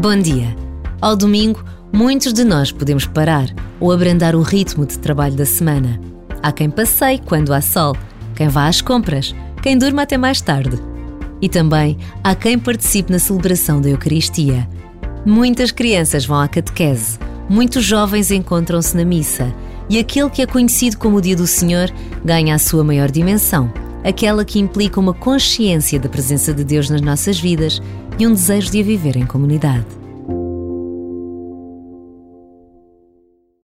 Bom dia. Ao domingo, muitos de nós podemos parar ou abrandar o ritmo de trabalho da semana. Há quem passeie quando há sol, quem vá às compras, quem durma até mais tarde. E também há quem participe na celebração da Eucaristia. Muitas crianças vão à catequese, muitos jovens encontram-se na missa e aquele que é conhecido como o Dia do Senhor ganha a sua maior dimensão, aquela que implica uma consciência da presença de Deus nas nossas vidas e um desejo de a viver em comunidade.